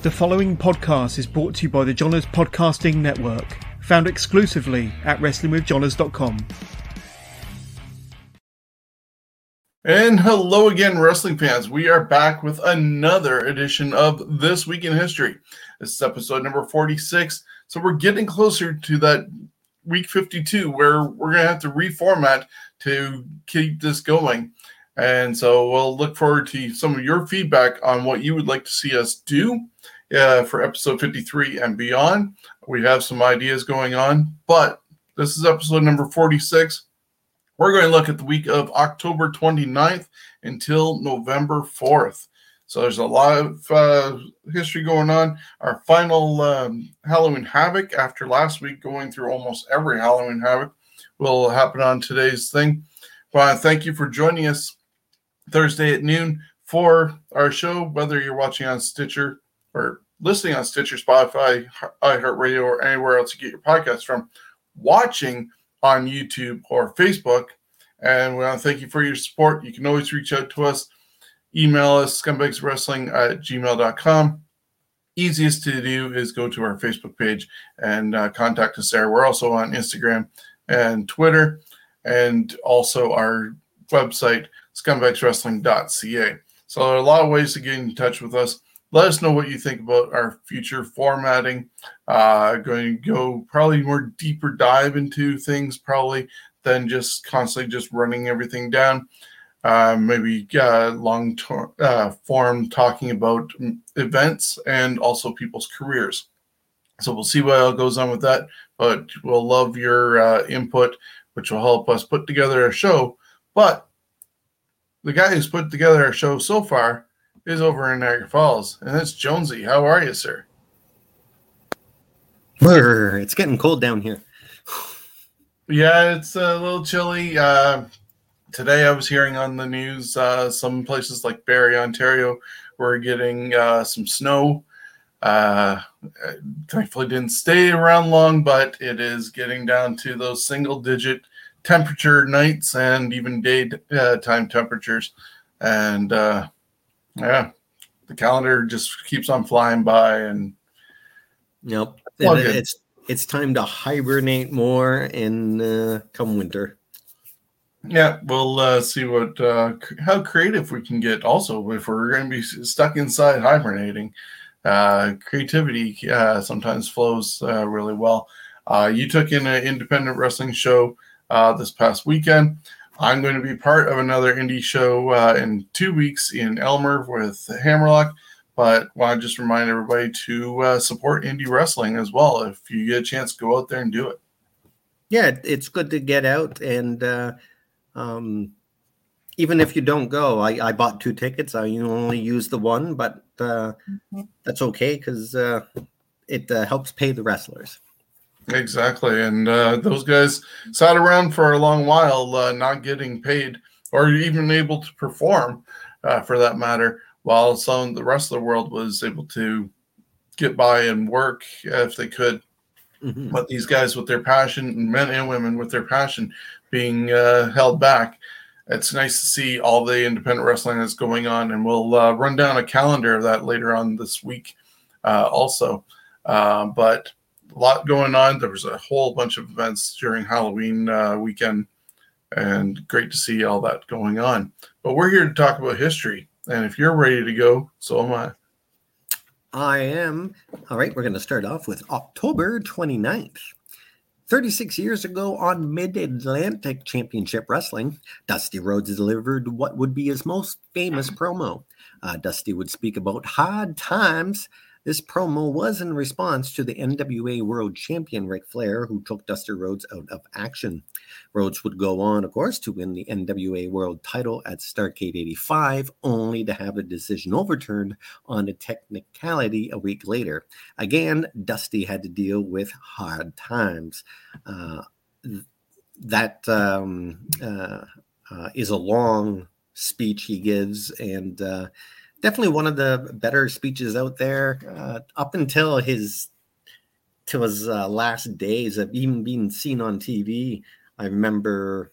The following podcast is brought to you by the Johners Podcasting Network, found exclusively at WrestlingWithJohners.com. And hello again, wrestling fans. We are back with another edition of This Week in History. This is episode number 46. So we're getting closer to that week 52 where we're going to have to reformat to keep this going. And so we'll look forward to some of your feedback on what you would like to see us do uh, for episode 53 and beyond. We have some ideas going on, but this is episode number 46. We're going to look at the week of October 29th until November 4th. So there's a lot of uh, history going on. Our final um, Halloween Havoc after last week, going through almost every Halloween Havoc, will happen on today's thing. Well, thank you for joining us Thursday at noon for our show, whether you're watching on Stitcher or listening on Stitcher, Spotify, iHeartRadio, or anywhere else you get your podcast from, watching on YouTube or Facebook. And we want to thank you for your support. You can always reach out to us. Email us, scumbagswrestling at gmail.com. Easiest to do is go to our Facebook page and uh, contact us there. We're also on Instagram and Twitter, and also our website, scumbagswrestling.ca. So there are a lot of ways to get in touch with us. Let us know what you think about our future formatting. Uh, going to go probably more deeper dive into things, probably than just constantly just running everything down. Uh, maybe uh, long uh, form talking about events and also people's careers. So we'll see what goes on with that. But we'll love your uh, input, which will help us put together a show. But the guy who's put together our show so far is over in Niagara Falls, and that's Jonesy. How are you, sir? It's getting cold down here. Yeah, it's a little chilly. Uh, today, I was hearing on the news uh, some places like Barrie, Ontario, were getting uh, some snow. Uh, thankfully, didn't stay around long, but it is getting down to those single-digit temperature nights and even daytime uh, temperatures. And uh, yeah, the calendar just keeps on flying by, and yep, and it's it's time to hibernate more in uh, come winter. Yeah, we'll uh, see what uh, how creative we can get. Also, if we're going to be stuck inside hibernating, uh, creativity uh, sometimes flows uh, really well. Uh, you took in an independent wrestling show uh, this past weekend. I'm going to be part of another indie show uh, in two weeks in Elmer with Hammerlock. But want to just remind everybody to uh, support indie wrestling as well. If you get a chance, go out there and do it. Yeah, it's good to get out. And uh, um, even if you don't go, I, I, bought two tickets. I only use the one, but uh, mm-hmm. that's okay because uh, it uh, helps pay the wrestlers. Exactly. And uh, those guys sat around for a long while, uh, not getting paid or even able to perform uh, for that matter, while some the rest of the world was able to get by and work if they could. Mm-hmm. But these guys, with their passion, men and women with their passion being uh, held back, it's nice to see all the independent wrestling that's going on. And we'll uh, run down a calendar of that later on this week uh, also. but lot going on. There was a whole bunch of events during Halloween uh, weekend, and great to see all that going on. But we're here to talk about history, and if you're ready to go, so am I. I am. All right, we're going to start off with October 29th. 36 years ago on Mid Atlantic Championship Wrestling, Dusty Rhodes delivered what would be his most famous promo. Uh, Dusty would speak about hard times this promo was in response to the NWA World Champion Ric Flair, who took Dusty Rhodes out of action. Rhodes would go on, of course, to win the NWA World title at Starcade 85, only to have a decision overturned on a technicality a week later. Again, Dusty had to deal with hard times. Uh, that um, uh, uh, is a long speech he gives, and uh, definitely one of the better speeches out there. Uh, up until his to his uh, last days of even being seen on TV, I remember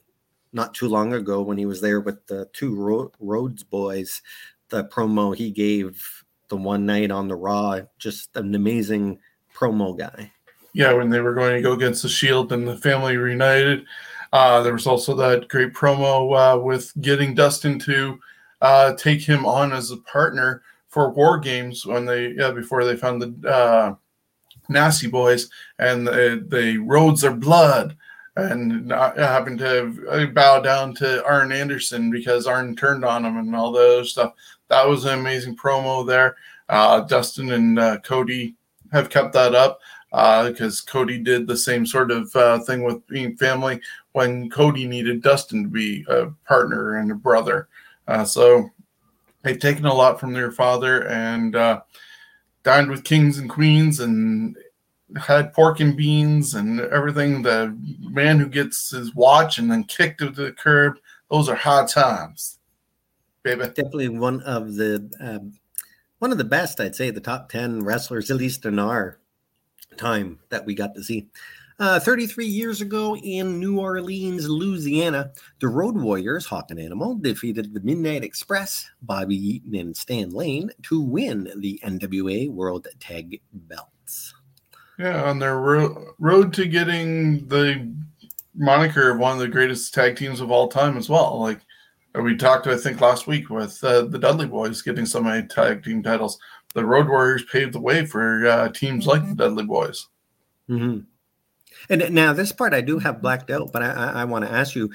not too long ago when he was there with the two Ro- Rhodes boys, the promo he gave the one night on the Raw. Just an amazing promo guy. Yeah, when they were going to go against the Shield and the family reunited. Uh, there was also that great promo uh, with getting Dustin to uh, take him on as a partner for War Games when they yeah before they found the uh, Nasty Boys and the, the Rhodes are blood and not having to bow down to Arn Anderson because Arn turned on him and all the other stuff. That was an amazing promo there. Uh, Dustin and uh, Cody have kept that up because uh, Cody did the same sort of uh, thing with being family when Cody needed Dustin to be a partner and a brother. Uh, so they've taken a lot from their father and uh, dined with kings and queens and had pork and beans and everything. The man who gets his watch and then kicked to the curb, those are hard times, baby. Definitely one of the um, one of the best, I'd say, the top ten wrestlers, at least in our time that we got to see. Uh, 33 years ago in New Orleans, Louisiana, the Road Warriors, Hawk and Animal, defeated the Midnight Express, Bobby Eaton and Stan Lane, to win the NWA World Tag Belts. Yeah, on their ro- road to getting the moniker of one of the greatest tag teams of all time as well. Like we talked, I think, last week with uh, the Dudley Boys getting so many tag team titles. The Road Warriors paved the way for uh, teams like the Dudley Boys. Mm-hmm. And now this part I do have blacked out, but I, I, I want to ask you: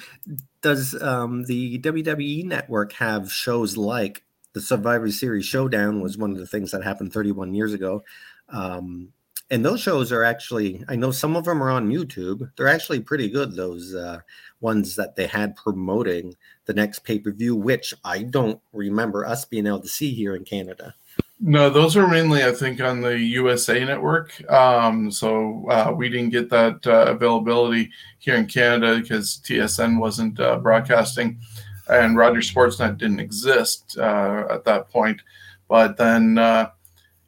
Does um, the WWE Network have shows like the Survivor Series Showdown? Was one of the things that happened 31 years ago. Um, and those shows are actually i know some of them are on youtube they're actually pretty good those uh, ones that they had promoting the next pay-per-view which i don't remember us being able to see here in canada no those are mainly i think on the usa network um, so uh, we didn't get that uh, availability here in canada because tsn wasn't uh, broadcasting and rogers sportsnet didn't exist uh, at that point but then uh,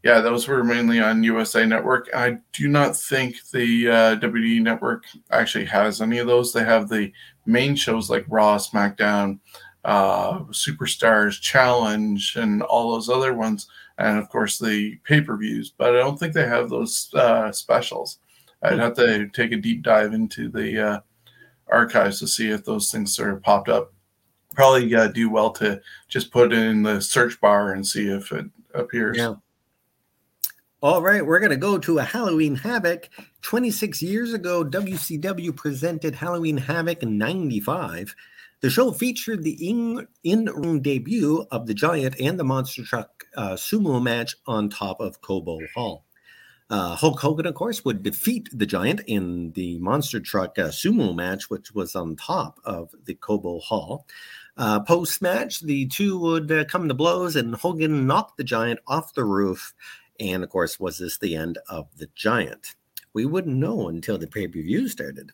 yeah, those were mainly on USA Network. I do not think the uh, WWE Network actually has any of those. They have the main shows like Raw, SmackDown, uh, Superstars, Challenge, and all those other ones, and of course the pay per views. But I don't think they have those uh, specials. I'd have to take a deep dive into the uh, archives to see if those things sort of popped up. Probably uh, do well to just put it in the search bar and see if it appears. Yeah. All right, we're going to go to a Halloween Havoc. 26 years ago, WCW presented Halloween Havoc 95. The show featured the in, in-ring debut of the Giant and the Monster Truck uh, sumo match on top of Cobo Hall. Uh, Hulk Hogan, of course, would defeat the Giant in the Monster Truck uh, sumo match, which was on top of the Cobo Hall. Uh, Post match, the two would uh, come to blows, and Hogan knocked the Giant off the roof and of course, was this the end of the Giant? We wouldn't know until the pay per view started.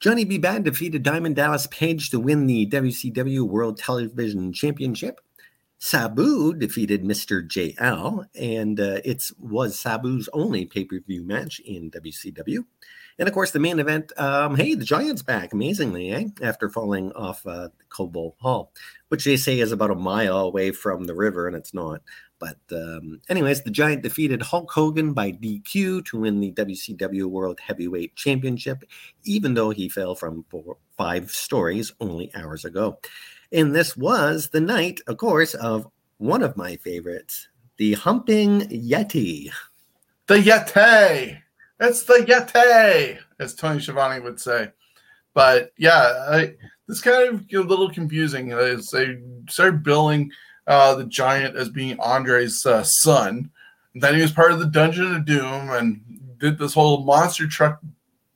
Johnny B. Bad defeated Diamond Dallas Page to win the WCW World Television Championship. Sabu defeated Mr. JL, and uh, it was Sabu's only pay per view match in WCW. And of course, the main event um, hey, the Giants back, amazingly, eh? After falling off uh, Hall, which they say is about a mile away from the river, and it's not. But um, anyways, the Giant defeated Hulk Hogan by DQ to win the WCW World Heavyweight Championship, even though he fell from four, five stories only hours ago. And this was the night, of course, of one of my favorites, the Humping Yeti. The Yeti. It's the Yeti, as Tony Schiavone would say. But yeah, I, this kind of a little confusing as they started billing – uh, the giant as being Andre's uh, son. And then he was part of the Dungeon of Doom and did this whole monster truck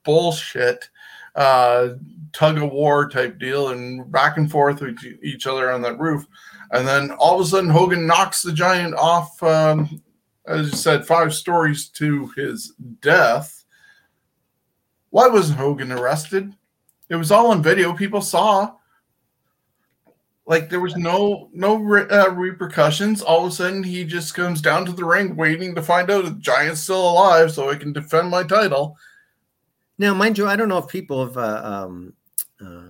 bullshit, uh, tug of war type deal, and back and forth with each other on that roof. And then all of a sudden, Hogan knocks the giant off, um, as you said, five stories to his death. Why wasn't Hogan arrested? It was all on video. People saw. Like there was no no re- uh, repercussions. All of a sudden, he just comes down to the ring, waiting to find out if Giant's still alive, so I can defend my title. Now, mind you, I don't know if people have uh, um, uh,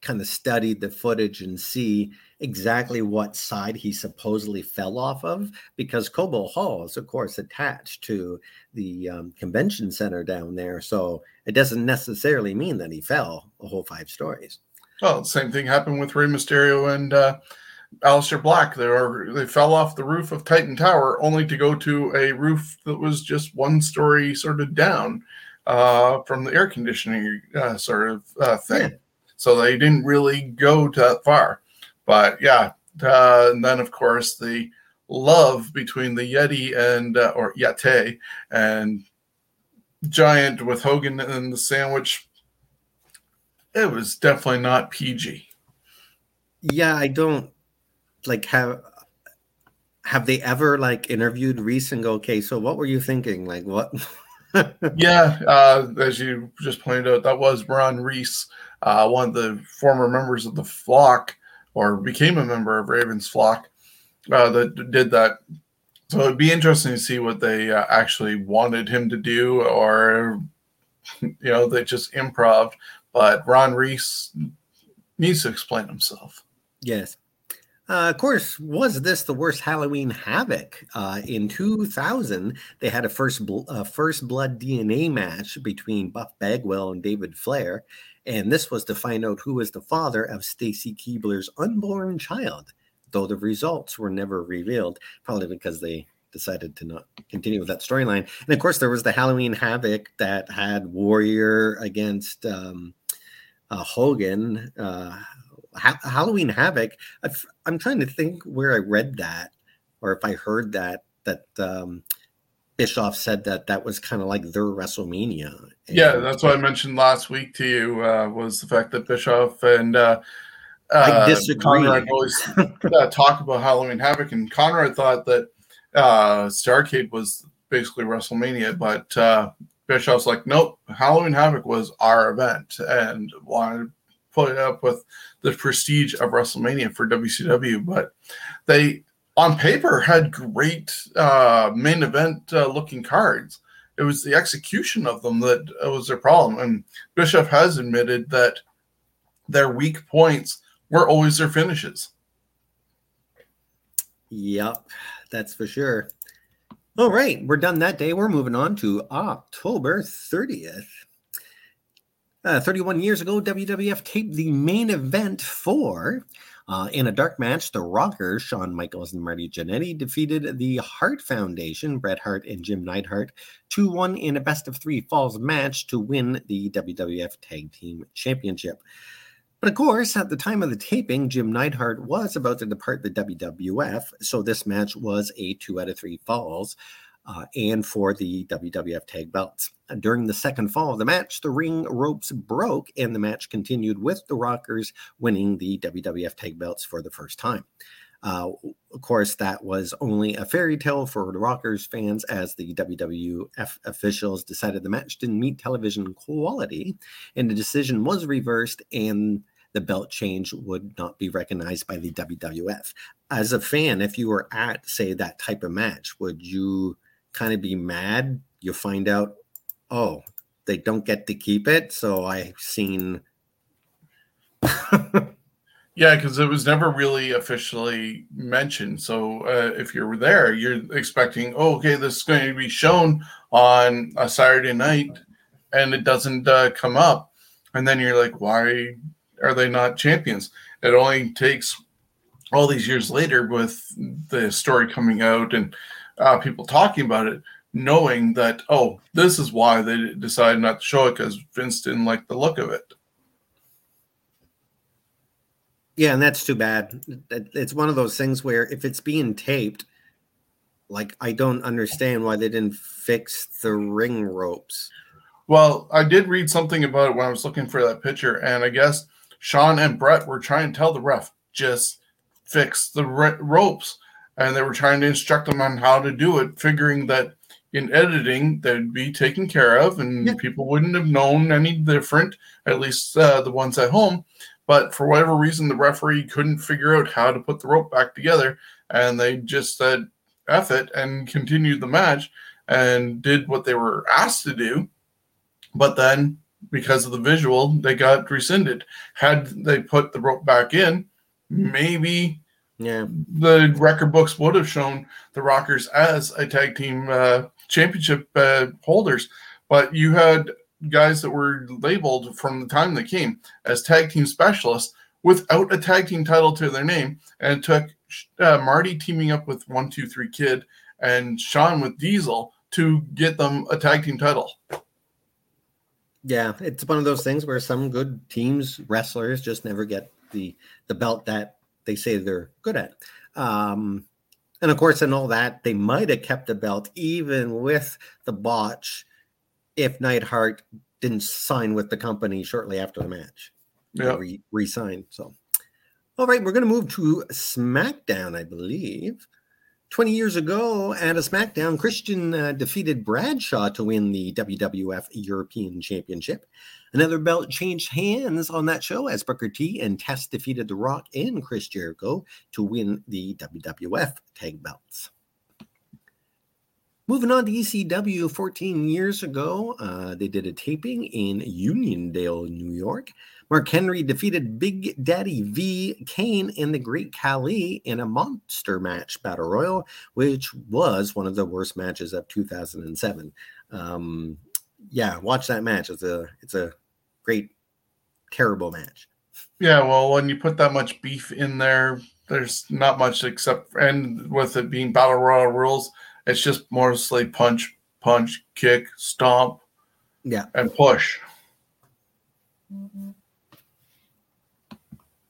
kind of studied the footage and see exactly what side he supposedly fell off of because Cobo Hall is, of course, attached to the um, convention center down there. So it doesn't necessarily mean that he fell a whole five stories. Well, the same thing happened with Rey Mysterio and uh, Aleister Black. They were they fell off the roof of Titan Tower only to go to a roof that was just one story sort of down uh, from the air conditioning uh, sort of uh, thing. Yeah. So they didn't really go that far. But yeah, uh, and then of course the love between the Yeti and uh, or Yeti and Giant with Hogan and the sandwich. It was definitely not PG. Yeah, I don't like have have they ever like interviewed Reese and go, okay, so what were you thinking? Like what? yeah, uh, as you just pointed out, that was Ron Reese, uh, one of the former members of the flock, or became a member of Raven's flock, uh, that did that. So it'd be interesting to see what they uh, actually wanted him to do, or you know, they just improv. But Ron Reese needs to explain himself. Yes. Uh, of course, was this the worst Halloween Havoc? Uh, in 2000, they had a first bl- first blood DNA match between Buff Bagwell and David Flair, and this was to find out who was the father of Stacy Keibler's unborn child. Though the results were never revealed, probably because they decided to not continue with that storyline. And of course, there was the Halloween Havoc that had Warrior against um, uh, Hogan. Uh, ha- Halloween Havoc. i am trying to think where I read that, or if I heard that that um, Bischoff said that that was kind of like their WrestleMania. And yeah, that's what I mentioned last week to you uh, was the fact that Bischoff and uh, uh, I disagree. Conrad always uh, talk about Halloween Havoc, and Conrad thought that uh, Starcade was basically WrestleMania, but uh, Bischoff's like, nope, Halloween Havoc was our event, and wanted to put it up with the prestige of WrestleMania for WCW, but they on paper had great uh, main event uh, looking cards. It was the execution of them that was their problem. And Bischoff has admitted that their weak points were always their finishes. Yep, that's for sure. All right, we're done that day. We're moving on to October 30th. Uh, 31 years ago, WWF taped the main event for. Uh, in a dark match, the Rockers, Shawn Michaels and Marty Jannetty, defeated the Hart Foundation, Bret Hart and Jim Neidhart, 2 1 in a best of three falls match to win the WWF Tag Team Championship. But of course, at the time of the taping, Jim Neidhart was about to depart the WWF, so this match was a two out of three falls uh, and for the WWF tag belts. During the second fall of the match, the ring ropes broke and the match continued with the Rockers winning the WWF tag belts for the first time. Uh, of course, that was only a fairy tale for the Rockers fans as the WWF officials decided the match didn't meet television quality, and the decision was reversed, and the belt change would not be recognized by the WWF. As a fan, if you were at, say, that type of match, would you kind of be mad. You find out, oh, they don't get to keep it. So I've seen. yeah, because it was never really officially mentioned. So uh, if you're there, you're expecting, oh, okay, this is going to be shown on a Saturday night, and it doesn't uh, come up, and then you're like, why are they not champions? It only takes all these years later with the story coming out and uh, people talking about it, knowing that oh, this is why they decided not to show it because Vince didn't like the look of it. Yeah, and that's too bad. It's one of those things where if it's being taped, like I don't understand why they didn't fix the ring ropes. Well, I did read something about it when I was looking for that picture, and I guess Shawn and Bret were trying to tell the ref just fix the ropes and they were trying to instruct them on how to do it, figuring that in editing they'd be taken care of and yeah. people wouldn't have known any different, at least uh, the ones at home. But for whatever reason, the referee couldn't figure out how to put the rope back together, and they just said "eff it" and continued the match and did what they were asked to do. But then because of the visual, they got rescinded. Had they put the rope back in, maybe Yeah. the record books would have shown the Rockers as a tag team uh, championship uh, holders. But you had guys that were labeled from the time they came as tag team specialists without a tag team title to their name. And it took uh, Marty teaming up with One Two Three Kid and Shawn with Diesel to get them a tag team title. Yeah, it's one of those things where some good teams, wrestlers, just never get the the belt that they say they're good at. Um, and of course, in all that, they might have kept the belt even with the botch if Neidhart didn't sign with the company shortly after the match. Yeah. Re- re-signed. So, all right, we're going to move to SmackDown, I believe. 20 years ago at a SmackDown, Christian uh, defeated Bradshaw to win the WWF European Championship. Another belt changed hands on that show as Booker T and Test defeated The Rock and Chris Jericho to win the WWF tag belts. Moving on to ECW 14 years ago, uh, they did a taping in Uniondale, New York. Mark Henry defeated Big Daddy V Kane and the Great Khali in a monster match battle royal, which was one of the worst matches of 2007. Um, yeah, watch that match. It's a it's a great, terrible match. Yeah, well, when you put that much beef in there, there's not much except, and with it being battle royal rules, it's just mostly punch, punch, kick, stomp, Yeah, and push.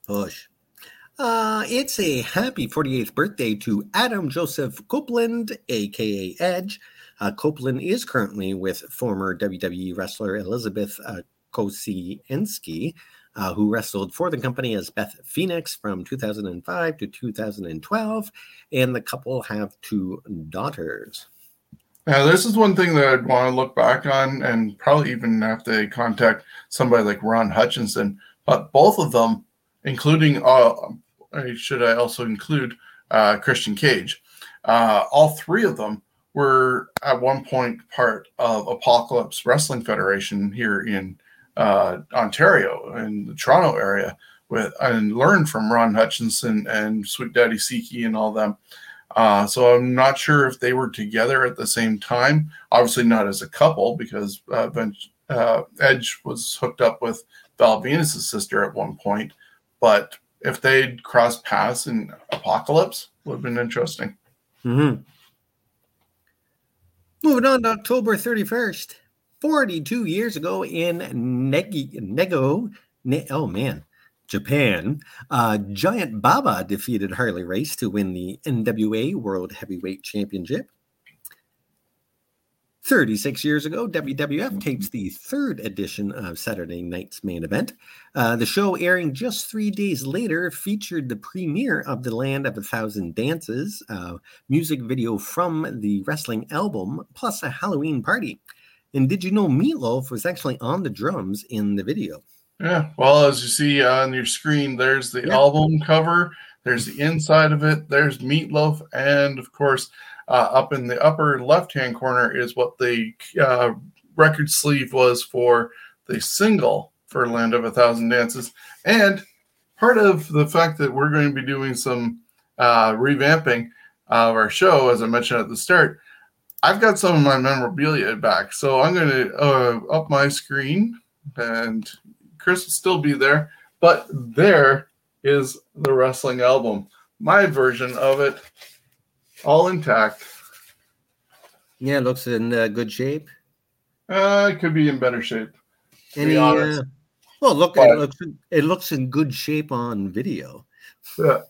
push. Uh, it's a happy 48th birthday to Adam Joseph Copeland, aka Edge. Uh, Copeland is currently with former WWE wrestler Elizabeth uh, Kocianski, uh, who wrestled for the company as Beth Phoenix from 2005 to 2012, and the couple have two daughters. Now, this is one thing that I'd want to look back on, and probably even have to contact somebody like Ron Hutchison. But both of them, including, uh, should I also include uh, Christian Cage? Uh, all three of them were at one point part of Apocalypse Wrestling Federation here in uh, Ontario, in the Toronto area, with and learned from Ron Hutchison and Sweet Daddy Siki and all them. Uh, so I'm not sure if they were together at the same time. Obviously, not as a couple because uh, ben, uh, Edge was hooked up with Val Venis's sister at one point. But if they'd crossed paths in Apocalypse, would have been interesting. Mm-hmm. Moving on to October 31st, 42 years ago in Negi, Nego, ne, oh man, Japan, uh, Giant Baba defeated Harley Race to win the NWA World Heavyweight Championship. 36 years ago, WWF tapes the third edition of Saturday Night's main event. Uh, the show, airing just three days later, featured the premiere of The Land of a Thousand Dances, music video from the wrestling album, plus a Halloween party. And did you know Meatloaf was actually on the drums in the video? Yeah. Well, as you see on your screen, there's the Yeah. album cover, there's the inside of it, there's Meatloaf, and of course, uh, up in the upper left hand corner is what the uh, record sleeve was for the single for Land of a Thousand Dances. And part of the fact that we're going to be doing some uh, revamping of our show, as I mentioned at the start, I've got some of my memorabilia back. So I'm going to uh, up my screen and Chris will still be there, but there is the wrestling album. My version of it, all intact. Yeah, it looks in uh, good shape. Uh, it could be in better shape. Any, honest. uh, well, look, But- it looks it looks in good shape on video. Yeah.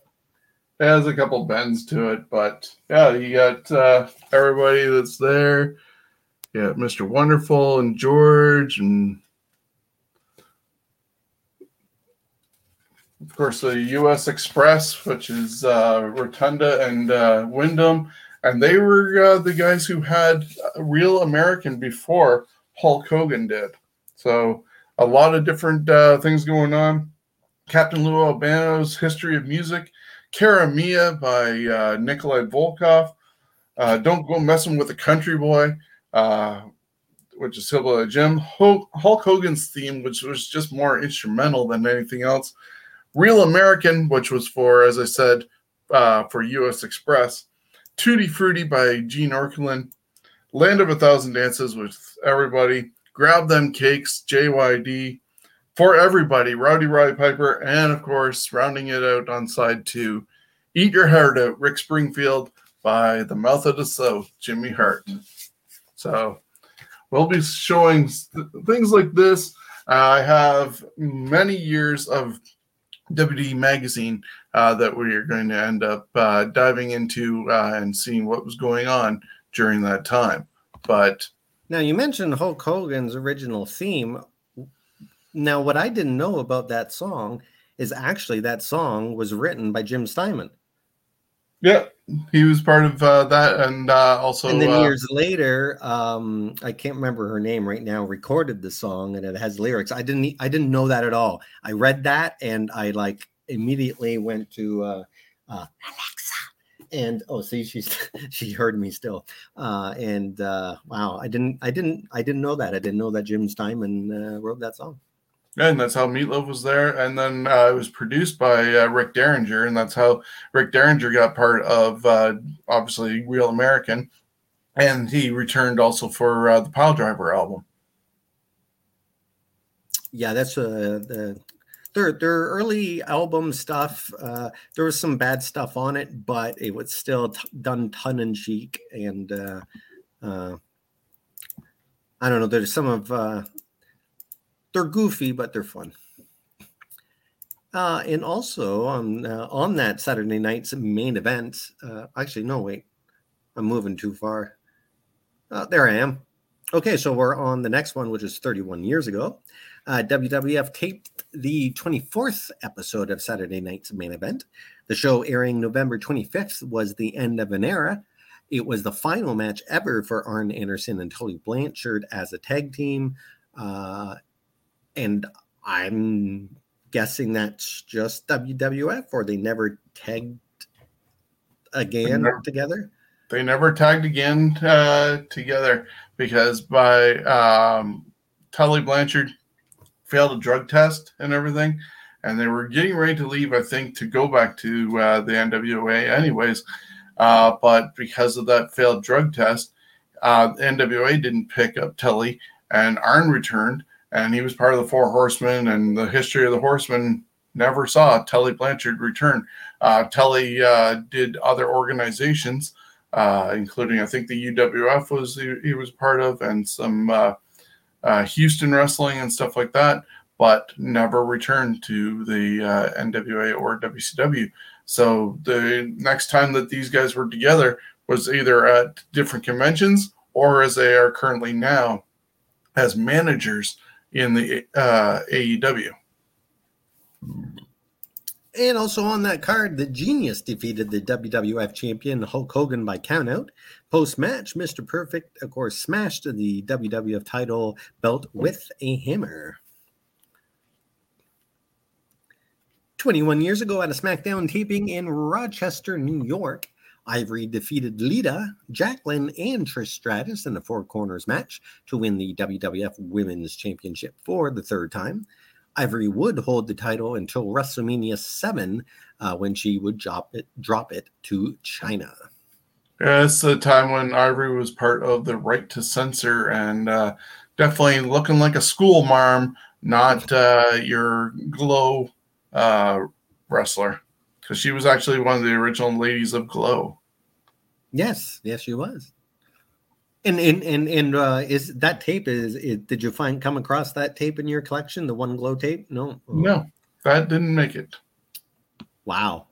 It has a couple bends to it, but yeah, you got uh, everybody that's there. Yeah, Mr. Wonderful and George, and of course the U.S. Express, which is uh, Rotunda and uh, Windham, and they were uh, the guys who had real American before Hulk Hogan did. So a lot of different uh, things going on. Captain Lou Albano's History of Music, Cara Mia by uh, Nikolai Volkov, uh, Don't Go Messing with a Country Boy, uh, which is Hillbilly Jim, Hulk Hogan's theme, which was just more instrumental than anything else, Real American, which was for, as I said, uh, for U.S. Express, Tutti Frutti by Gene Okerlund, Land of a Thousand Dances with everybody, Grab Them Cakes, JYD, For Everybody, Rowdy Roddy Piper, and of course, rounding it out on side two, Eat Your Heart Out, Rick Springfield by The Mouth of the South, Jimmy Hart. So we'll be showing things like this. I have many years of WD magazine uh, that we are going to end up uh, diving into uh, and seeing what was going on during that time. But now you mentioned Hulk Hogan's original theme. Now, what I didn't know about that song is actually that song was written by Jim Steinman. Yeah, he was part of uh, that, and uh, also. And then uh, years later, um, I can't remember her name right now. Recorded the song, and it has lyrics. I didn't. I didn't know that at all. I read that, and I like immediately went to uh, uh, Alexa, and oh, see, she's she heard me still. Uh, and uh, wow, I didn't. I didn't. I didn't know that. I didn't know that Jim Steinman uh, wrote that song. And that's how Meatloaf was there. And then uh, it was produced by uh, Rick Derringer. And that's how Rick Derringer got part of, uh, obviously, Real American. And he returned also for uh, the Pile Driver album. Yeah, that's uh, the their their early album stuff. Uh, there was some bad stuff on it, but it was still t- done tongue and cheek. And I don't know. There's some of they're goofy, but they're fun. Uh, and also on uh, on that Saturday night's main event, uh, actually, no, wait, I'm moving too far. Uh, there I am. Okay, so we're on the next one, which is 31 years ago. Uh, WWF taped the 24th episode of Saturday night's main event. The show airing November 25th was the end of an era. It was the final match ever for Arn Anderson and Tully Blanchard as a tag team. Uh, and I'm guessing that's just WWF, or they never tagged again Never. together. They never tagged again uh, together because by um, Tully Blanchard failed a drug test and everything. And they were getting ready to leave, I think, to go back to uh, the NWA, anyways. Uh, but because of that failed drug test, uh, NWA didn't pick up Tully, and Arn returned, and he was part of the Four Horsemen. And the history of the Horsemen never saw Tully Blanchard return. Uh, Tully uh, did other organizations, uh, including I think the UWF was he, he was part of, and some uh, uh, Houston wrestling and stuff like that, but never returned to the uh, NWA or WCW. So the next time that these guys were together was either at different conventions or as they are currently now as managers in the uh, AEW. And also on that card, the Genius defeated the WWF champion Hulk Hogan by countout. Post match, Mr. Perfect, of course, smashed the WWF title belt with a hammer. 21 years ago at a SmackDown taping in Rochester, New York, Ivory defeated Lita, Jacqueline, and Trish Stratus in a Four Corners match to win the WWF Women's Championship for the third time. Ivory would hold the title until WrestleMania 7 uh, when she would drop it, drop it to China. Yeah, it's the time when Ivory was part of the Right to Censor and uh, definitely looking like a school marm, not uh, your glow uh, wrestler, because she was actually one of the original ladies of Glow. Yes, yes, she was. And and and and uh, is that tape is, is did you find come across that tape in your collection, the one glow tape? No, No, that didn't make it. Wow.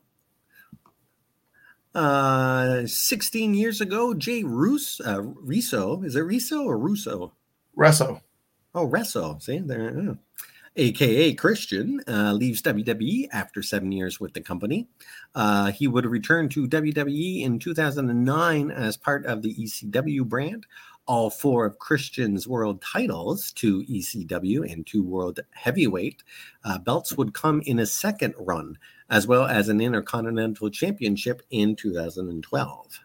Uh, 16 years ago, Jay Russo, uh, Riso, is it Riso or Russo? Resso. Oh, Resso. See there, yeah. Aka Christian, uh, leaves WWE after seven years with the company. Uh, he would return to WWE in 2009 as part of the ECW brand. All four of Christian's world titles, two ECW and two world heavyweight uh, belts, would come in a second run, as well as an Intercontinental Championship in 2012.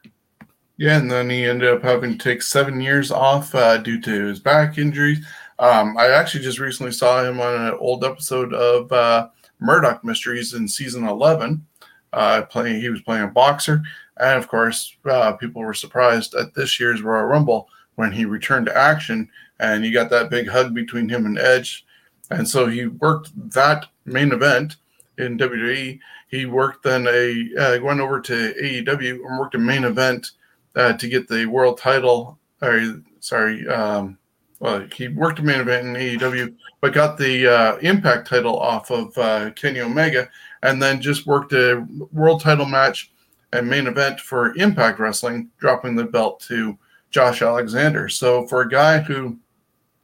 Yeah, and then he ended up having to take seven years off uh, due to his back injuries. Um, I actually just recently saw him on an old episode of uh, Murdoch Mysteries in season 11. Uh, playing, he was playing a boxer, and of course, uh, people were surprised at this year's Royal Rumble when he returned to action, and you got that big hug between him and Edge, and so he worked that main event in WWE. He worked then a uh, went over to AEW and worked a main event uh, to get the world title. Or sorry, um, well, he worked a main event in AEW, but got the uh, Impact title off of uh, Kenny Omega, and then just worked a world title match and main event for Impact Wrestling, dropping the belt to Josh Alexander. So for a guy who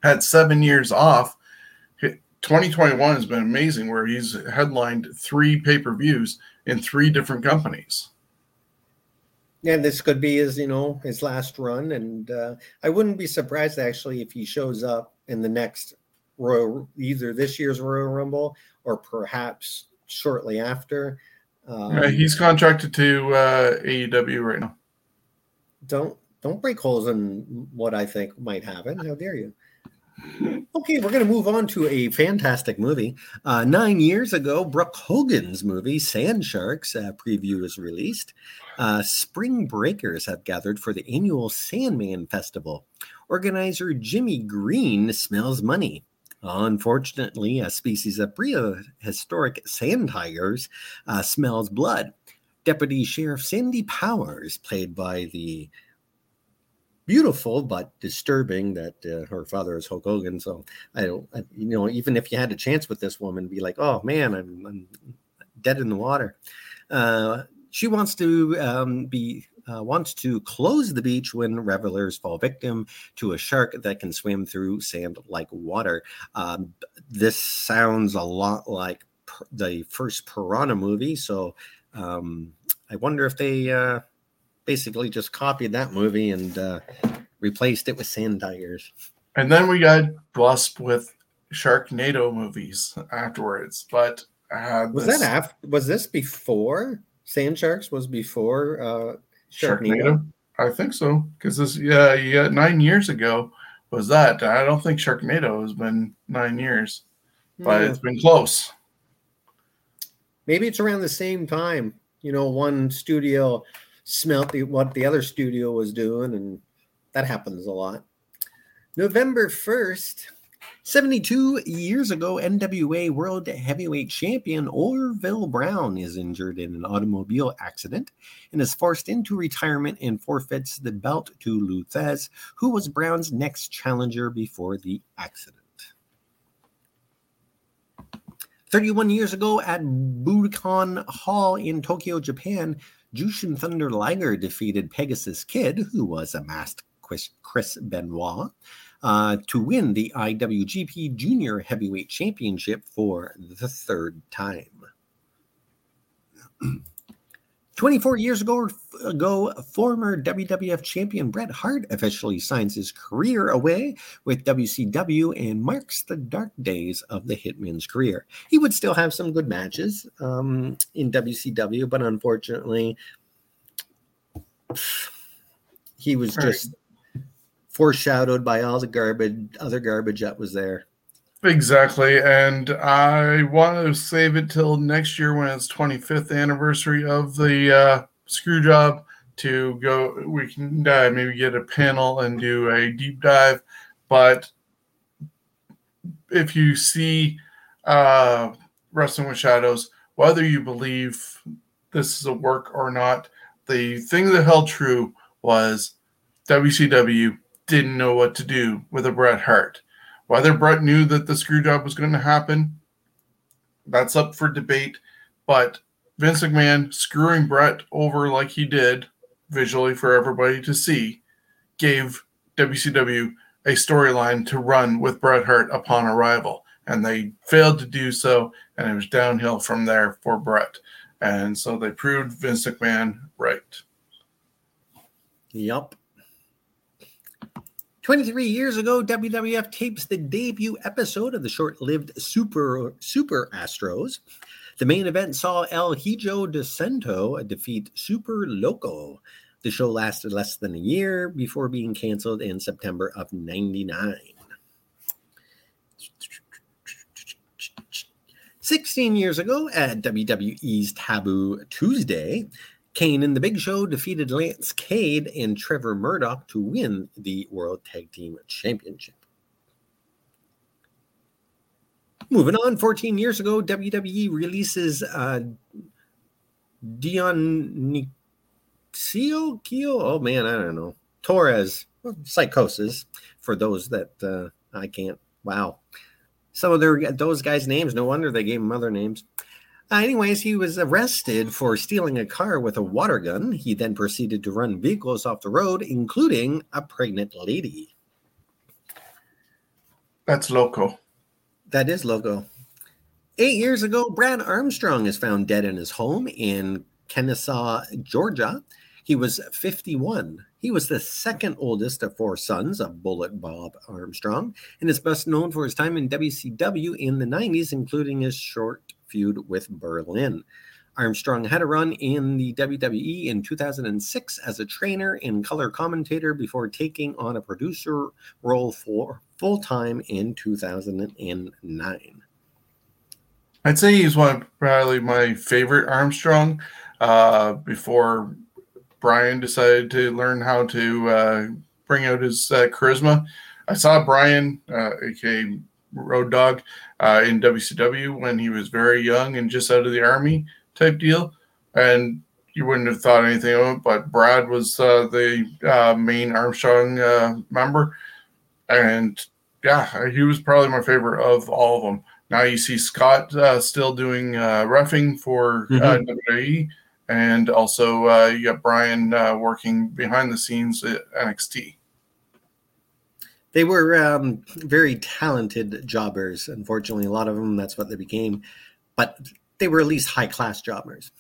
had seven years off, 2021 has been amazing, where he's headlined three pay per views in three different companies. And this could be his, you know, his last run. And uh, I wouldn't be surprised actually if he shows up in the next Royal, either this year's Royal Rumble or perhaps shortly after. Um, yeah, he's contracted to uh, AEW right now. Don't don't break holes in what I think might happen. How dare you? Okay, we're going to move on to a fantastic movie. Uh, nine years ago, Brooke Hogan's movie Sand Sharks uh, preview was released. Uh, spring breakers have gathered for the annual Sandman Festival. Organizer Jimmy Green smells money. Unfortunately, a species of prehistoric sand tigers uh, smells blood. Deputy Sheriff Sandy Powers, played by the beautiful but disturbing that uh, her father is Hulk Hogan. So I don't, I, you know, even if you had a chance with this woman, be like, oh man, I'm, I'm dead in the water. Uh, she wants to um, be uh, wants to close the beach when revelers fall victim to a shark that can swim through sand like water. Um, this sounds a lot like per- the first Piranha movie, so um, I wonder if they uh, basically just copied that movie and uh, replaced it with Sand Tigers. And then we got blessed with Sharknado movies afterwards. But uh, was this... that after? Was this before Sand Sharks? Was before uh, Sharknado? Sharknado? I think so because this yeah yeah nine years ago was that. I don't think Sharknado has been nine years, but yeah. it's been close. Maybe it's around the same time. You know, one studio smelt the, what the other studio was doing, and that happens a lot. November 1st, 72 years ago, NWA World Heavyweight Champion Orville Brown is injured in an automobile accident and is forced into retirement and forfeits the belt to Lou Thesz, who was Brown's next challenger before the accident. 31 years ago at Budokan Hall in Tokyo, Japan, Jushin Thunder Liger defeated Pegasus Kid, who was a masked Chris Benoit, uh, to win the IWGP Junior Heavyweight Championship for the third time. 24 years ago, ago, former WWF champion Bret Hart officially signs his career away with WCW and marks the dark days of the Hitman's career. He would still have some good matches um, in WCW, but unfortunately, he was just foreshadowed by all the garbage, other garbage that was there. Exactly. And I want to save it till next year when it's 25th anniversary of the uh, screw job to go. We can uh, maybe get a panel and do a deep dive. But if you see uh, Wrestling with Shadows, whether you believe this is a work or not, the thing that held true was WCW didn't know what to do with a Bret Hart. Whether Bret knew that the screw job was going to happen, that's up for debate. But Vince McMahon screwing Bret over like he did, visually for everybody to see, gave WCW a storyline to run with Bret Hart upon arrival. And they failed to do so, and it was downhill from there for Bret. And so they proved Vince McMahon right. Yep. 23 years ago, WWF tapes the debut episode of the short-lived Super Super Astros. The main event saw El Hijo de Santo defeat Super Loco. The show lasted less than a year before being canceled in September of 99. 16 years ago at WWE's Taboo Tuesday, Kane and the Big Show defeated Lance Cade and Trevor Murdoch to win the World Tag Team Championship. Moving on, 14 years ago, WWE releases uh, Dion Kio, oh man, I don't know, Torres, Psicosis, for those that uh, I can't, wow. Some of their those guys' names, no wonder they gave them other names. Uh, anyways, he was arrested for stealing a car with a water gun. He then proceeded to run vehicles off the road, including a pregnant lady. That's loco. That is loco. Eight years ago, Brad Armstrong is found dead in his home in Kennesaw, Georgia. He was 51. He was the second oldest of four sons of Bullet Bob Armstrong and is best known for his time in WCW in the 90s, including his short feud with Berlyn. Armstrong had a run in the WWE in 2006 as a trainer and color commentator before taking on a producer role for full time in 2009. I'd say he's one of probably my favorite Armstrong. Uh, before Brian decided to learn how to uh, bring out his uh, charisma, I saw Brian, aka uh, Road Dog, uh, in WCW when he was very young and just out of the army type deal, and you wouldn't have thought anything of it. But Brad was uh, the uh, main Armstrong uh, member, and yeah, he was probably my favorite of all of them. Now you see Scott uh, still doing uh, refing for mm-hmm. WWE, and also you got Brian working behind the scenes at NXT they were um, very talented jobbers. Unfortunately, a lot of them that's what they became. But they were at least high class jobbers.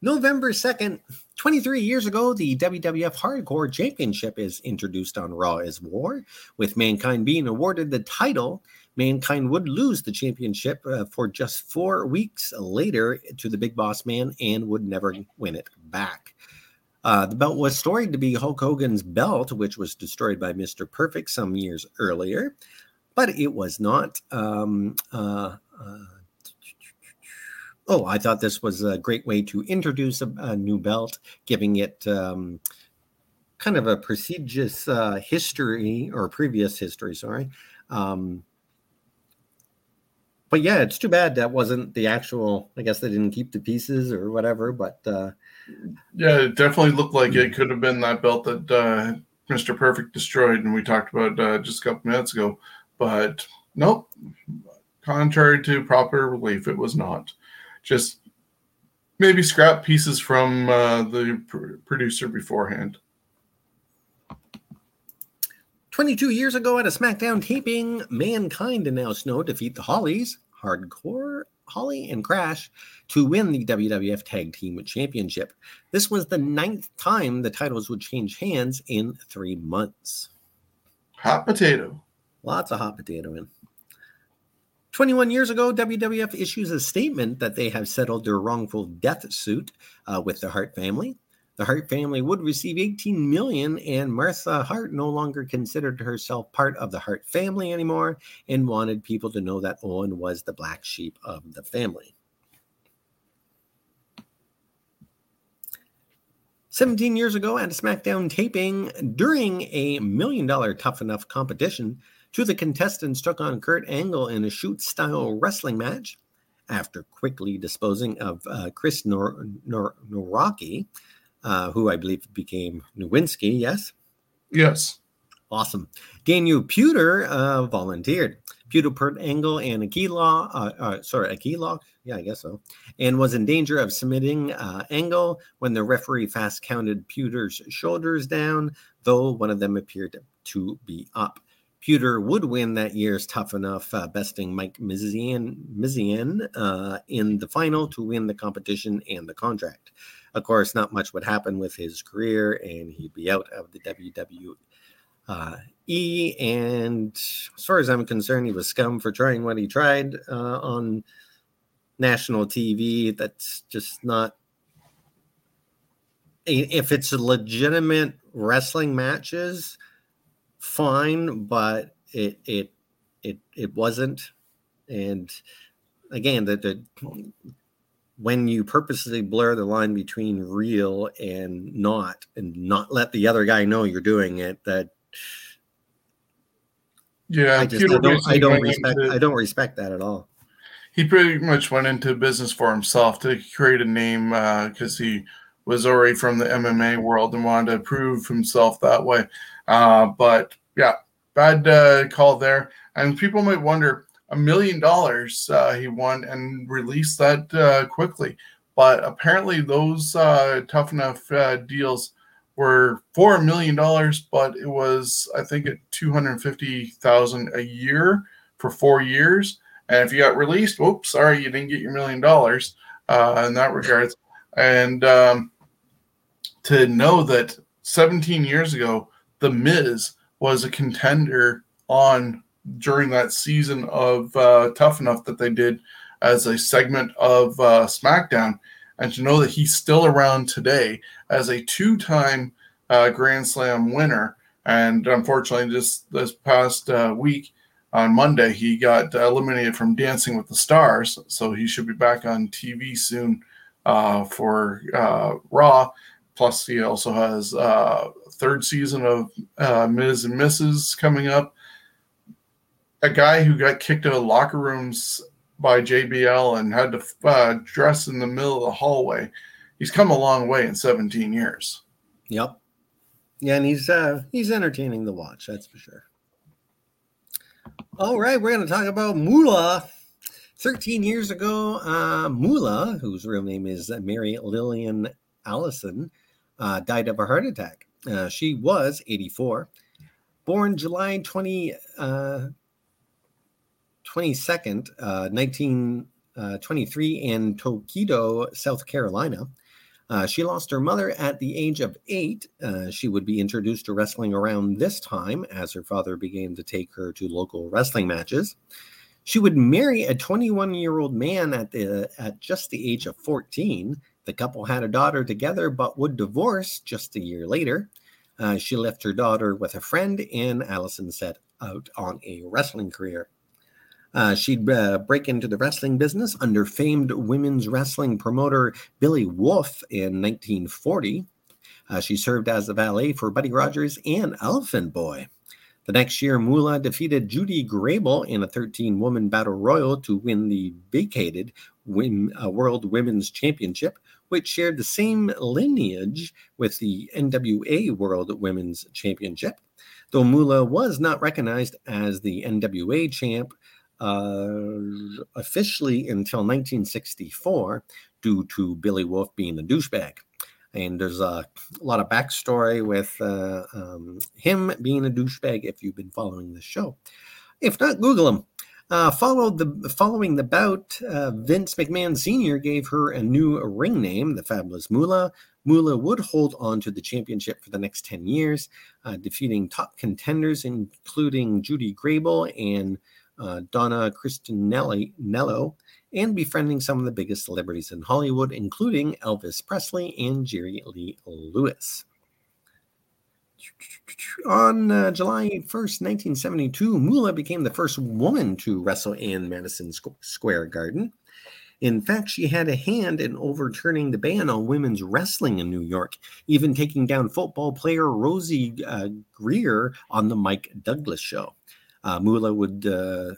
November 2nd, 23 years ago, the WWF Hardcore Championship is introduced on Raw is War, with Mankind being awarded the title. Mankind would lose the championship uh, for just four weeks later to the Big Boss Man and would never win it back. Uh, the belt was storied to be Hulk Hogan's belt, which was destroyed by Mr. Perfect some years earlier, but it was not. Um, uh, uh oh, I thought this was a great way to introduce a, a new belt, giving it um, kind of a prestigious uh, history or previous history, sorry. Um, but yeah, it's too bad that wasn't the actual. I guess they didn't keep the pieces or whatever. But uh, yeah, it definitely looked like it could have been that belt that uh, Mister Perfect destroyed, and we talked about uh, just a couple minutes ago. But nope, contrary to proper relief, it was not just maybe scrap pieces from uh, the pr- producer beforehand. 22 years ago at a SmackDown taping, Mankind and Al Snow defeat the Hollys, Hardcore, Holly, and Crash to win the WWF Tag Team Championship. This was the ninth time the titles would change hands in three months. Hot potato. Lots of hot potato in. 21 years ago, WWF issues a statement that they have settled their wrongful death suit uh, with the Hart family. The Hart family would receive 18 million, and Martha Hart no longer considered herself part of the Hart family anymore and wanted people to know that Owen was the black sheep of the family. 17 years ago at a SmackDown taping during a million dollar tough enough competition, Two of the contestants took on Kurt Angle in a shoot style wrestling match. After quickly disposing of uh, Chris Nor- Nor- Noraki, uh, who I believe became Nowinski, yes? Yes. Awesome. Daniel Puder uh, volunteered. Puder put Angle and Aquila, uh, uh, sorry, Aquila, yeah, I guess so, and was in danger of submitting uh, Angle when the referee fast counted Puder's shoulders down, though one of them appeared to be up. Puder would win that year's Tough Enough, uh, besting Mike Mizian, Mizian uh, in the final to win the competition and the contract. Of course, not much would happen with his career, and he'd be out of the WWE. And as far as I'm concerned, he was scum for trying what he tried uh, on national TV. That's just not if it's legitimate wrestling matches, fine, but it it it it wasn't. And again, that the when you purposely blur the line between real and not, and not let the other guy know you're doing it, that yeah, I just I don't, I don't respect into, I don't respect that at all. He pretty much went into business for himself to create a name because uh, he was already from the MMA world and wanted to prove himself that way. Uh, but yeah, bad uh, call there. And people might wonder a million dollars uh, he won and released that uh, quickly. But apparently, those uh, tough enough deals were four million dollars, but it was I think at two hundred fifty thousand a year for four years. And if you got released, whoops, sorry, you didn't get your million dollars uh, in that regards. And um, to know that 17 years ago, The Miz was a contender on during that season of uh, Tough Enough that they did as a segment of uh, SmackDown, and to know that he's still around today as a two-time uh, Grand Slam winner. And unfortunately, just this past uh, week on Monday, he got eliminated from Dancing with the Stars, so he should be back on TV soon uh, for uh, Raw. Plus, he also has third season of Miz and Mrs. coming up a guy who got kicked out of locker rooms by JBL and had to uh, dress in the middle of the hallway. He's come a long way in 17 years. Yep. Yeah, and he's uh he's entertaining to watch, that's for sure. All right, we're going to talk about Moolah. 13 years ago, uh, whose real name is Mary Lillian Allison, uh, died of a heart attack. Uh, she was 84. Born July 20, uh, 22nd, uh, 1923, uh, in Toledo, South Carolina. Uh, she lost her mother at the age of eight. Uh, she would be introduced to wrestling around this time as her father began to take her to local wrestling matches. She would marry a 21 year old man at, the, at just the age of 14. The couple had a daughter together but would divorce just a year later. Uh, she left her daughter with a friend, and Allison set out on a wrestling career. Uh, she'd uh, break into the wrestling business under famed women's wrestling promoter Billy Wolfe in 1940. Uh, she served as a valet for Buddy Rogers and Elephant Boy. The next year, Moolah defeated Judy Grable in a 13 woman battle royal to win the vacated uh, World Women's Championship, which shared the same lineage with the NWA World Women's Championship. Though Moolah was not recognized as the NWA champ, uh, officially until 1964 due to Billy Wolfe being a douchebag. And there's a, lot of backstory with uh, um, him being a douchebag if you've been following the show. If not, Google him. Uh, followed the following the bout, uh, Vince McMahon Sr. gave her a new ring name, the Fabulous Moolah. Moolah would hold on to the championship for the next 10 years, uh, defeating top contenders, including Judy Grable and uh, Donna Christanello, and befriending some of the biggest celebrities in Hollywood, including Elvis Presley and Jerry Lee Lewis. On uh, July 1st, 1972, Moolah became the first woman to wrestle in Madison Square Garden. In fact, she had a hand in overturning the ban on women's wrestling in New York, even taking down football player Rosey uh, Grier on the Mike Douglas show. Uh, Moolah would uh,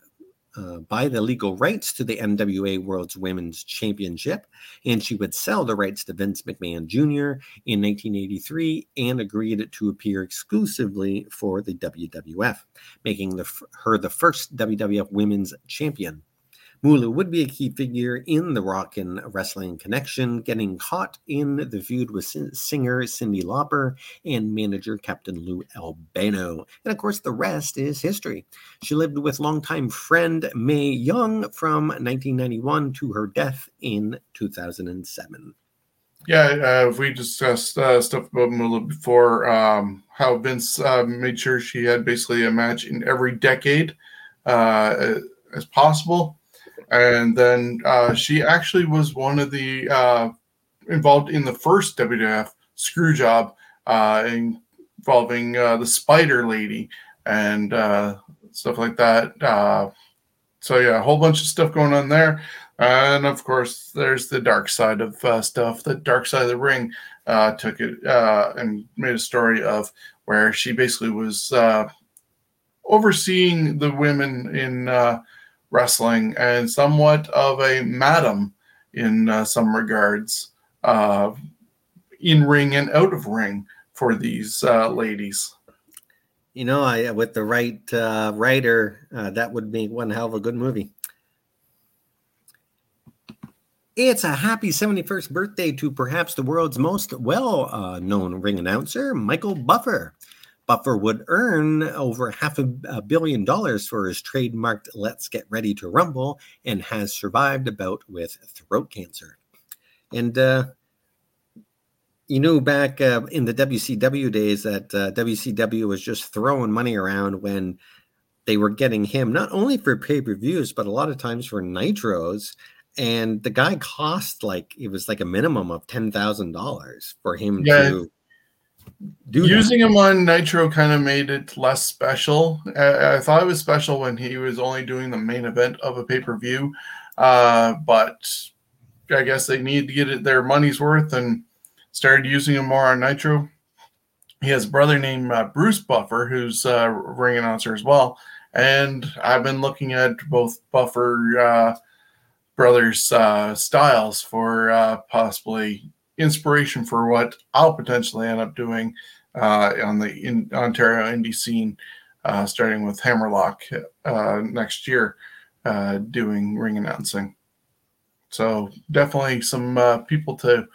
uh, buy the legal rights to the NWA World's Women's Championship, and she would sell the rights to Vince McMahon Jr. in 1983 and agreed to appear exclusively for the WWF, making the, her the first WWF Women's Champion. Moolah would be a key figure in the rock and wrestling connection, getting caught in the feud with singer Cyndi Lauper and manager Captain Lou Albano. And of course, the rest is history. She lived with longtime friend Mae Young from 1991 to her death in 2007. Yeah, uh, we discussed uh, stuff about Moolah before, um, how Vince uh, made sure she had basically a match in every decade uh, as possible and then uh, she actually was one of the uh, involved in the first WWF screw job uh, involving uh, the Spider Lady and uh, stuff like that. So yeah, a whole bunch of stuff going on there. And of course, there's the dark side of stuff. The dark side of the ring took it and made a story of where she basically was overseeing the women in uh, wrestling and somewhat of a madam in uh, some regards, uh, in ring and out of ring for these uh, ladies. You know, I uh, with the right writer, that would be one hell of a good movie. It's a happy 71st birthday to perhaps the world's most well uh, known ring announcer, Michael Buffer. Buffer would earn over half a, a billion dollars for his trademarked Let's Get Ready to Rumble and has survived a bout with throat cancer. And, uh, you know, back uh, in the WCW days, that uh, WCW was just throwing money around when they were getting him not only for pay per views, but a lot of times for nitros and the guy cost like it was like a minimum of ten thousand dollars for him yeah. to do using that. him on Nitro kind of made it less special. I, I, thought it was special when he was only doing the main event of a pay per view, uh, but I guess they need to get it their money's worth and started using him more on Nitro. He has a brother named uh, Bruce Buffer, who's a ring announcer as well. And I've been looking at both Buffer uh, brothers' uh, styles for uh, possibly inspiration for what I'll potentially end up doing uh, on the in Ontario indie scene, uh, starting with Hammerlock uh, next year, uh, doing ring announcing. So definitely some people to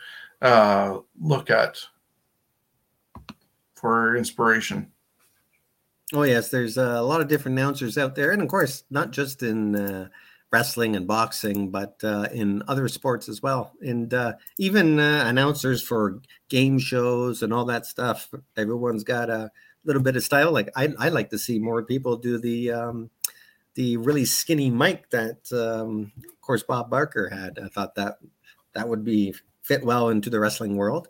look at for inspiration. Oh yes, there's a lot of different announcers out there, and of course, not just in wrestling and boxing, but uh, in other sports as well, and uh, even uh, announcers for game shows and all that stuff. Everyone's got a little bit of style. Like I, I like to see more people do the um, the really skinny mic that, um, of course, Bob Barker had. I thought that that would be fit well into the wrestling world.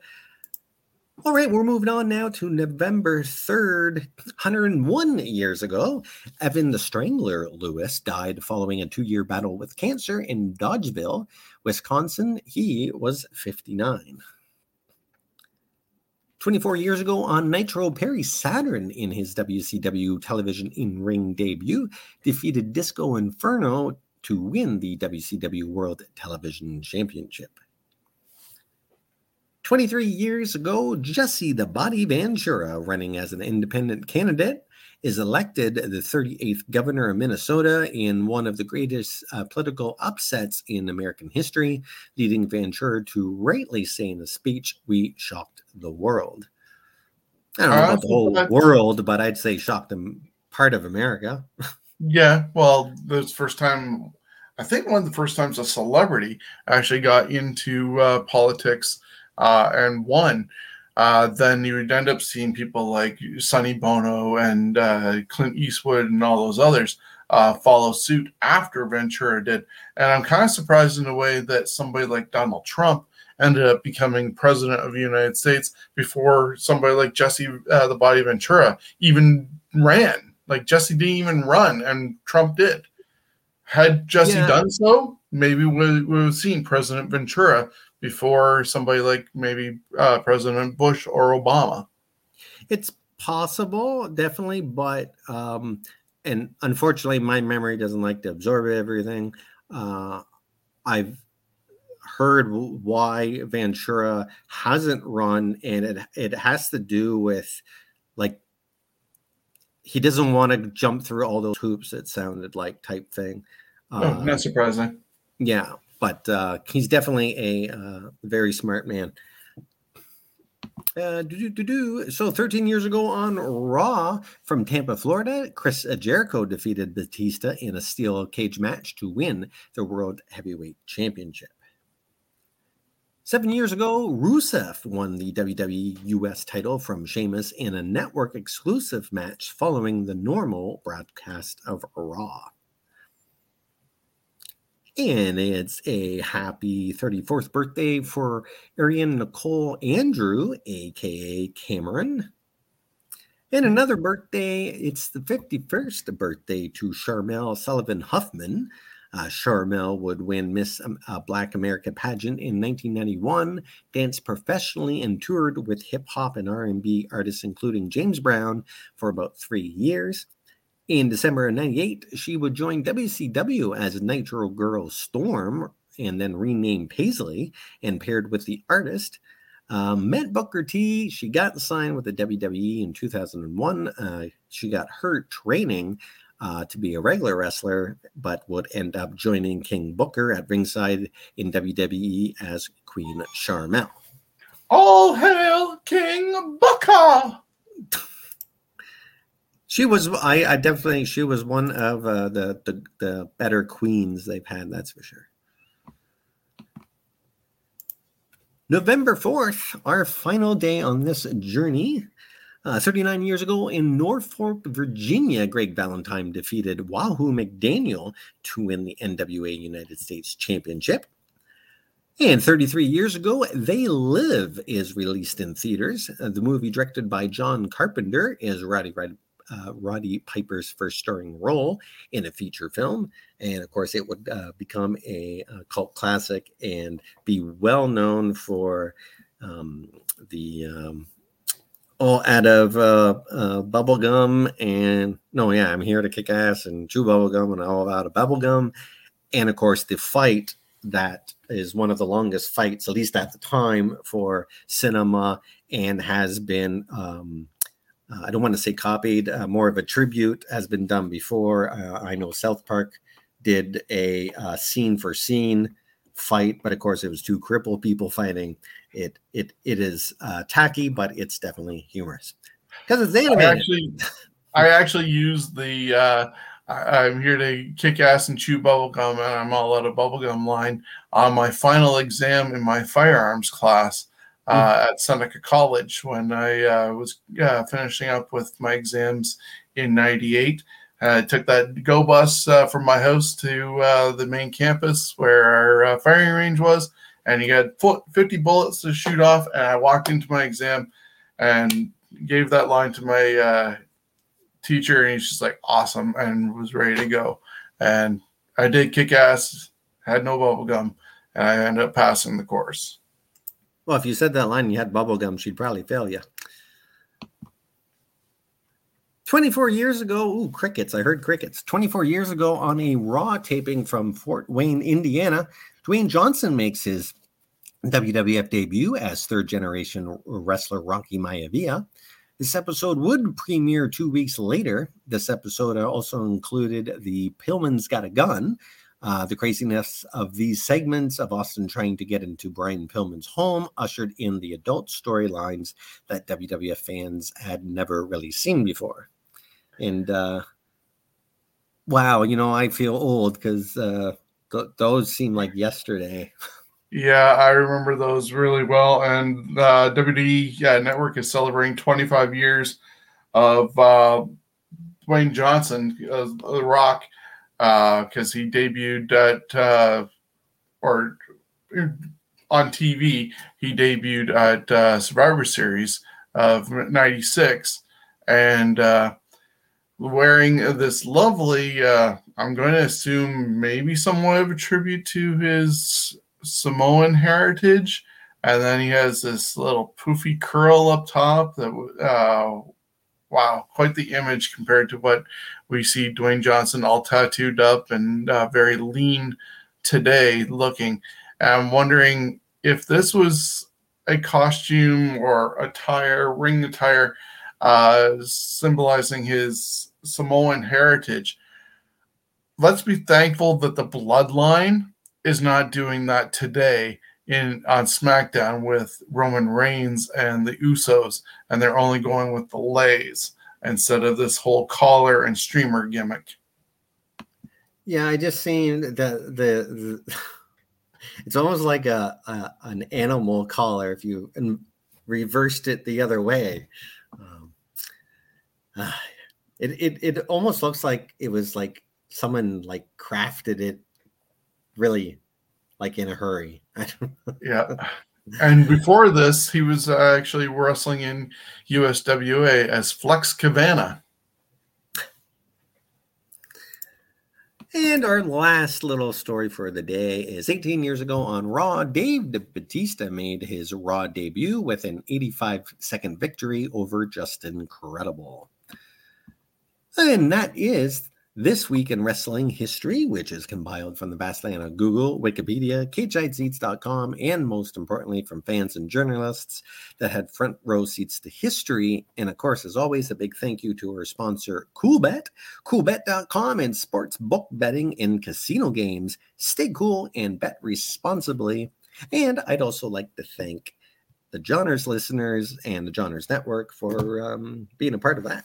All right, we're moving on now to November 3rd, 101 years ago. Evan the Strangler Lewis died following a two year battle with cancer in Dodgeville, Wisconsin. He was 59. 24 years ago on Nitro, Perry Saturn, in his WCW television in ring debut, defeated Disco Inferno to win the WCW World Television Championship. 23 years ago, Jesse the Body Ventura, running as an independent candidate, is elected the 38th governor of Minnesota in one of the greatest uh, political upsets in American history, leading Ventura to rightly say in a speech, We shocked the world. I don't know about the whole world, but I'd say shocked them part of America. yeah, well, this first time, I think one of the first times a celebrity actually got into uh, politics uh, and won, uh, then you would end up seeing people like Sonny Bono and uh, Clint Eastwood and all those others uh, follow suit after Ventura did. And I'm kind of surprised in a way that somebody like Donald Trump ended up becoming president of the United States before somebody like Jesse uh, the Body Ventura even ran. Like Jesse didn't even run, and Trump did. Had Jesse yeah. done so, maybe we would have seen President Ventura before somebody like maybe uh, President Bush or Obama. It's possible, definitely, but um, and unfortunately, my memory doesn't like to absorb everything. Uh, I've heard why Ventura hasn't run, and it it has to do with like he doesn't want to jump through all those hoops. It sounded like type thing. Oh, uh, not surprising. Yeah, but uh, he's definitely a uh, very smart man. Uh, so 13 years ago on Raw from Tampa, Florida, Chris Jericho defeated Batista in a steel cage match to win the World Heavyweight Championship. Seven years ago, Rusev won the WWE US title from Sheamus in a network exclusive match following the normal broadcast of Raw. And it's a happy 34th birthday for Ariane Nicole Andrew, aka Cameron. And another birthday, it's the 51st birthday to Sharmell Sullivan Huffman. Uh, Sharmell would win Miss um, uh, Black America pageant in 1991, danced professionally and toured with hip hop and R&B artists including James Brown for about 3 years. In December of 98, she would join WCW as Nitro Girl Storm and then renamed Paisley and paired with the artist. Um, met Booker T. She got signed with the WWE in 2001. Uh, she got her training uh, to be a regular wrestler, but would end up joining King Booker at ringside in WWE as Queen Sharmell. All hail King Booker! She was, I, I definitely, she was one of uh, the, the the better queens they've had. That's for sure. November 4th, our final day on this journey. Uh, 39 years ago in Norfolk, Virginia, Greg Valentine defeated Wahoo McDaniel to win the NWA United States Championship. And 33 years ago, They Live is released in theaters. Uh, the movie, directed by John Carpenter, is Roddy uh, Roddy Piper's first starring role in a feature film. And of course, it would uh, become a, a, cult classic and be well known for um, the um, all out of uh, uh, bubblegum and no, yeah, I'm here to kick ass and chew bubblegum and all out of bubblegum. And of course, the fight that is one of the longest fights, at least at the time, for cinema and has been um, uh, I don't want to say copied, uh, more of a tribute has been done before. Uh, I know South Park did a uh, scene for scene fight, but of course it was two crippled people fighting. It it it is uh, tacky, but it's definitely humorous because it's animated. I actually, I actually use the uh, I, am here to kick ass and chew bubblegum, and I'm all out of bubblegum line on my final exam in my firearms class uh, at Seneca College when I uh, was uh, finishing up with my exams in '98. I took that go bus uh, from my house to uh, the main campus where our uh, firing range was, and you had 50 bullets to shoot off. And I walked into my exam and gave that line to my teacher, and he's just like, "Awesome!" and was ready to go. And I did kick ass, had no bubble gum, and I ended up passing the course. Well, if you said that line and you had bubble gum, she'd probably fail you. 24 years ago, ooh, crickets. I heard crickets. 24 years ago on a Raw taping from Fort Wayne, Indiana, Dwayne Johnson makes his WWF debut as third generation wrestler Rocky Maivia. This episode would premiere two weeks later. This episode also included the Pillman's Got a Gun, uh, the craziness of these segments of Austin trying to get into Brian Pillman's home ushered in the adult storylines that WWF fans had never really seen before. And uh, wow, you know, I feel old because uh, th- those seem like yesterday. Yeah, I remember those really well. And uh, WWE yeah, Network is celebrating 25 years of uh, Dwayne Johnson, uh, The Rock because uh, he debuted at uh, or on TV. He debuted at uh, Survivor Series of '96, and uh, wearing this lovely. Uh, I'm going to assume maybe somewhat of a tribute to his Samoan heritage. And then he has this little poofy curl up top that uh, wow, quite the image compared to what we see Dwayne Johnson all tattooed up and uh, very lean today looking. And I'm wondering if this was a costume or attire, ring attire, uh, symbolizing his Samoan heritage. Let's be thankful that the bloodline is not doing that today in on SmackDown with Roman Reigns and the Usos, and they're only going with the lays instead of this whole collar and streamer gimmick. Yeah, I just seen the the, the it's almost like a, a, an animal collar if you reversed it the other way. Um, uh, it, it it almost looks like it was like someone like crafted it really like in a hurry. yeah. And before this, he was uh, actually wrestling in USWA as Flex Kavana. And our last little story for the day is 18 years ago on Raw, Dave Batista made his Raw debut with an 85 second victory over Justin Credible. And that is this Week in Wrestling History, which is compiled from the vast land of Google, Wikipedia, CageSideSeats.com, and most importantly, from fans and journalists that had front row seats to history. And of course, as always, a big thank you to our sponsor, CoolBet, CoolBet.com, and sports book betting and casino games. Stay cool and bet responsibly. And I'd also like to thank the Johners listeners and the Johners Network for um, being a part of that.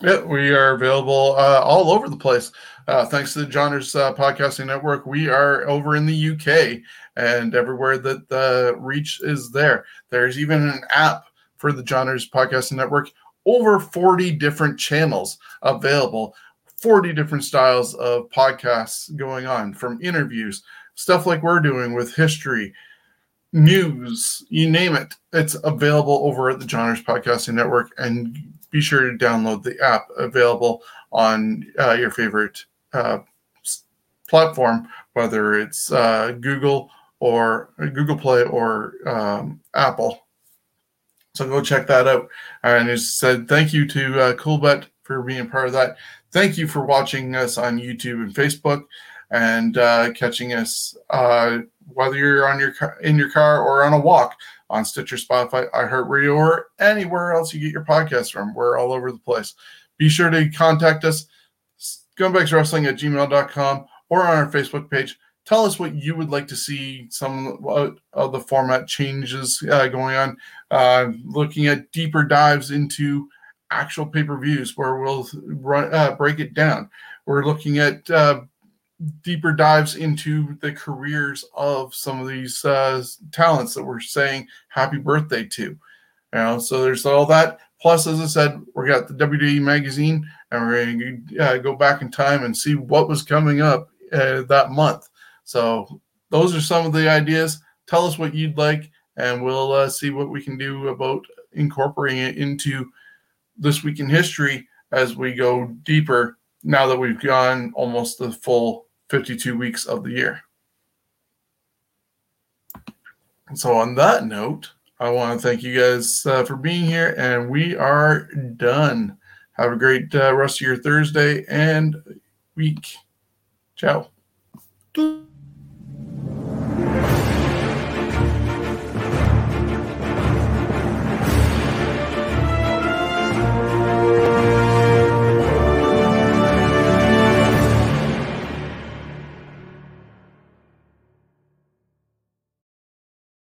Yeah, we are available uh, all over the place. Uh, thanks to the Johners uh, Podcasting Network, we are over in the UK and everywhere that the reach is there. There's even an app for the Johners Podcasting Network. Over 40 different channels available, 40 different styles of podcasts going on from interviews, stuff like we're doing with history, news, you name it. It's available over at the Johners Podcasting Network. And be sure to download the app available on uh, your favorite uh, platform, whether it's uh, Google or uh, Google Play or um, Apple. So go check that out. And as said, thank you to uh, Coolbet for being part of that. Thank you for watching us on YouTube and Facebook and uh, catching us uh, whether you're on your car, in your car or on a walk on Stitcher, Spotify, iHeartRadio, or anywhere else you get your podcasts from. We're all over the place. Be sure to contact us, scumbagswrestling at gmail.com, or on our Facebook page. Tell us what you would like to see some of the format changes uh, going on. Uh, looking at deeper dives into actual pay per views where we'll run, uh, break it down. We're looking at uh, deeper dives into the careers of some of these uh, talents that we're saying happy birthday to. You know, so there's all that. Plus, as I said, we got the WWE magazine, and we're going to uh, go back in time and see what was coming up uh, that month. So those are some of the ideas. Tell us what you'd like, and we'll uh, see what we can do about incorporating it into this week in history as we go deeper. Now that we've gone almost the full 52 weeks of the year. So, on that note, I want to thank you guys uh, for being here, and we are done. Have a great uh, rest of your Thursday and week. Ciao.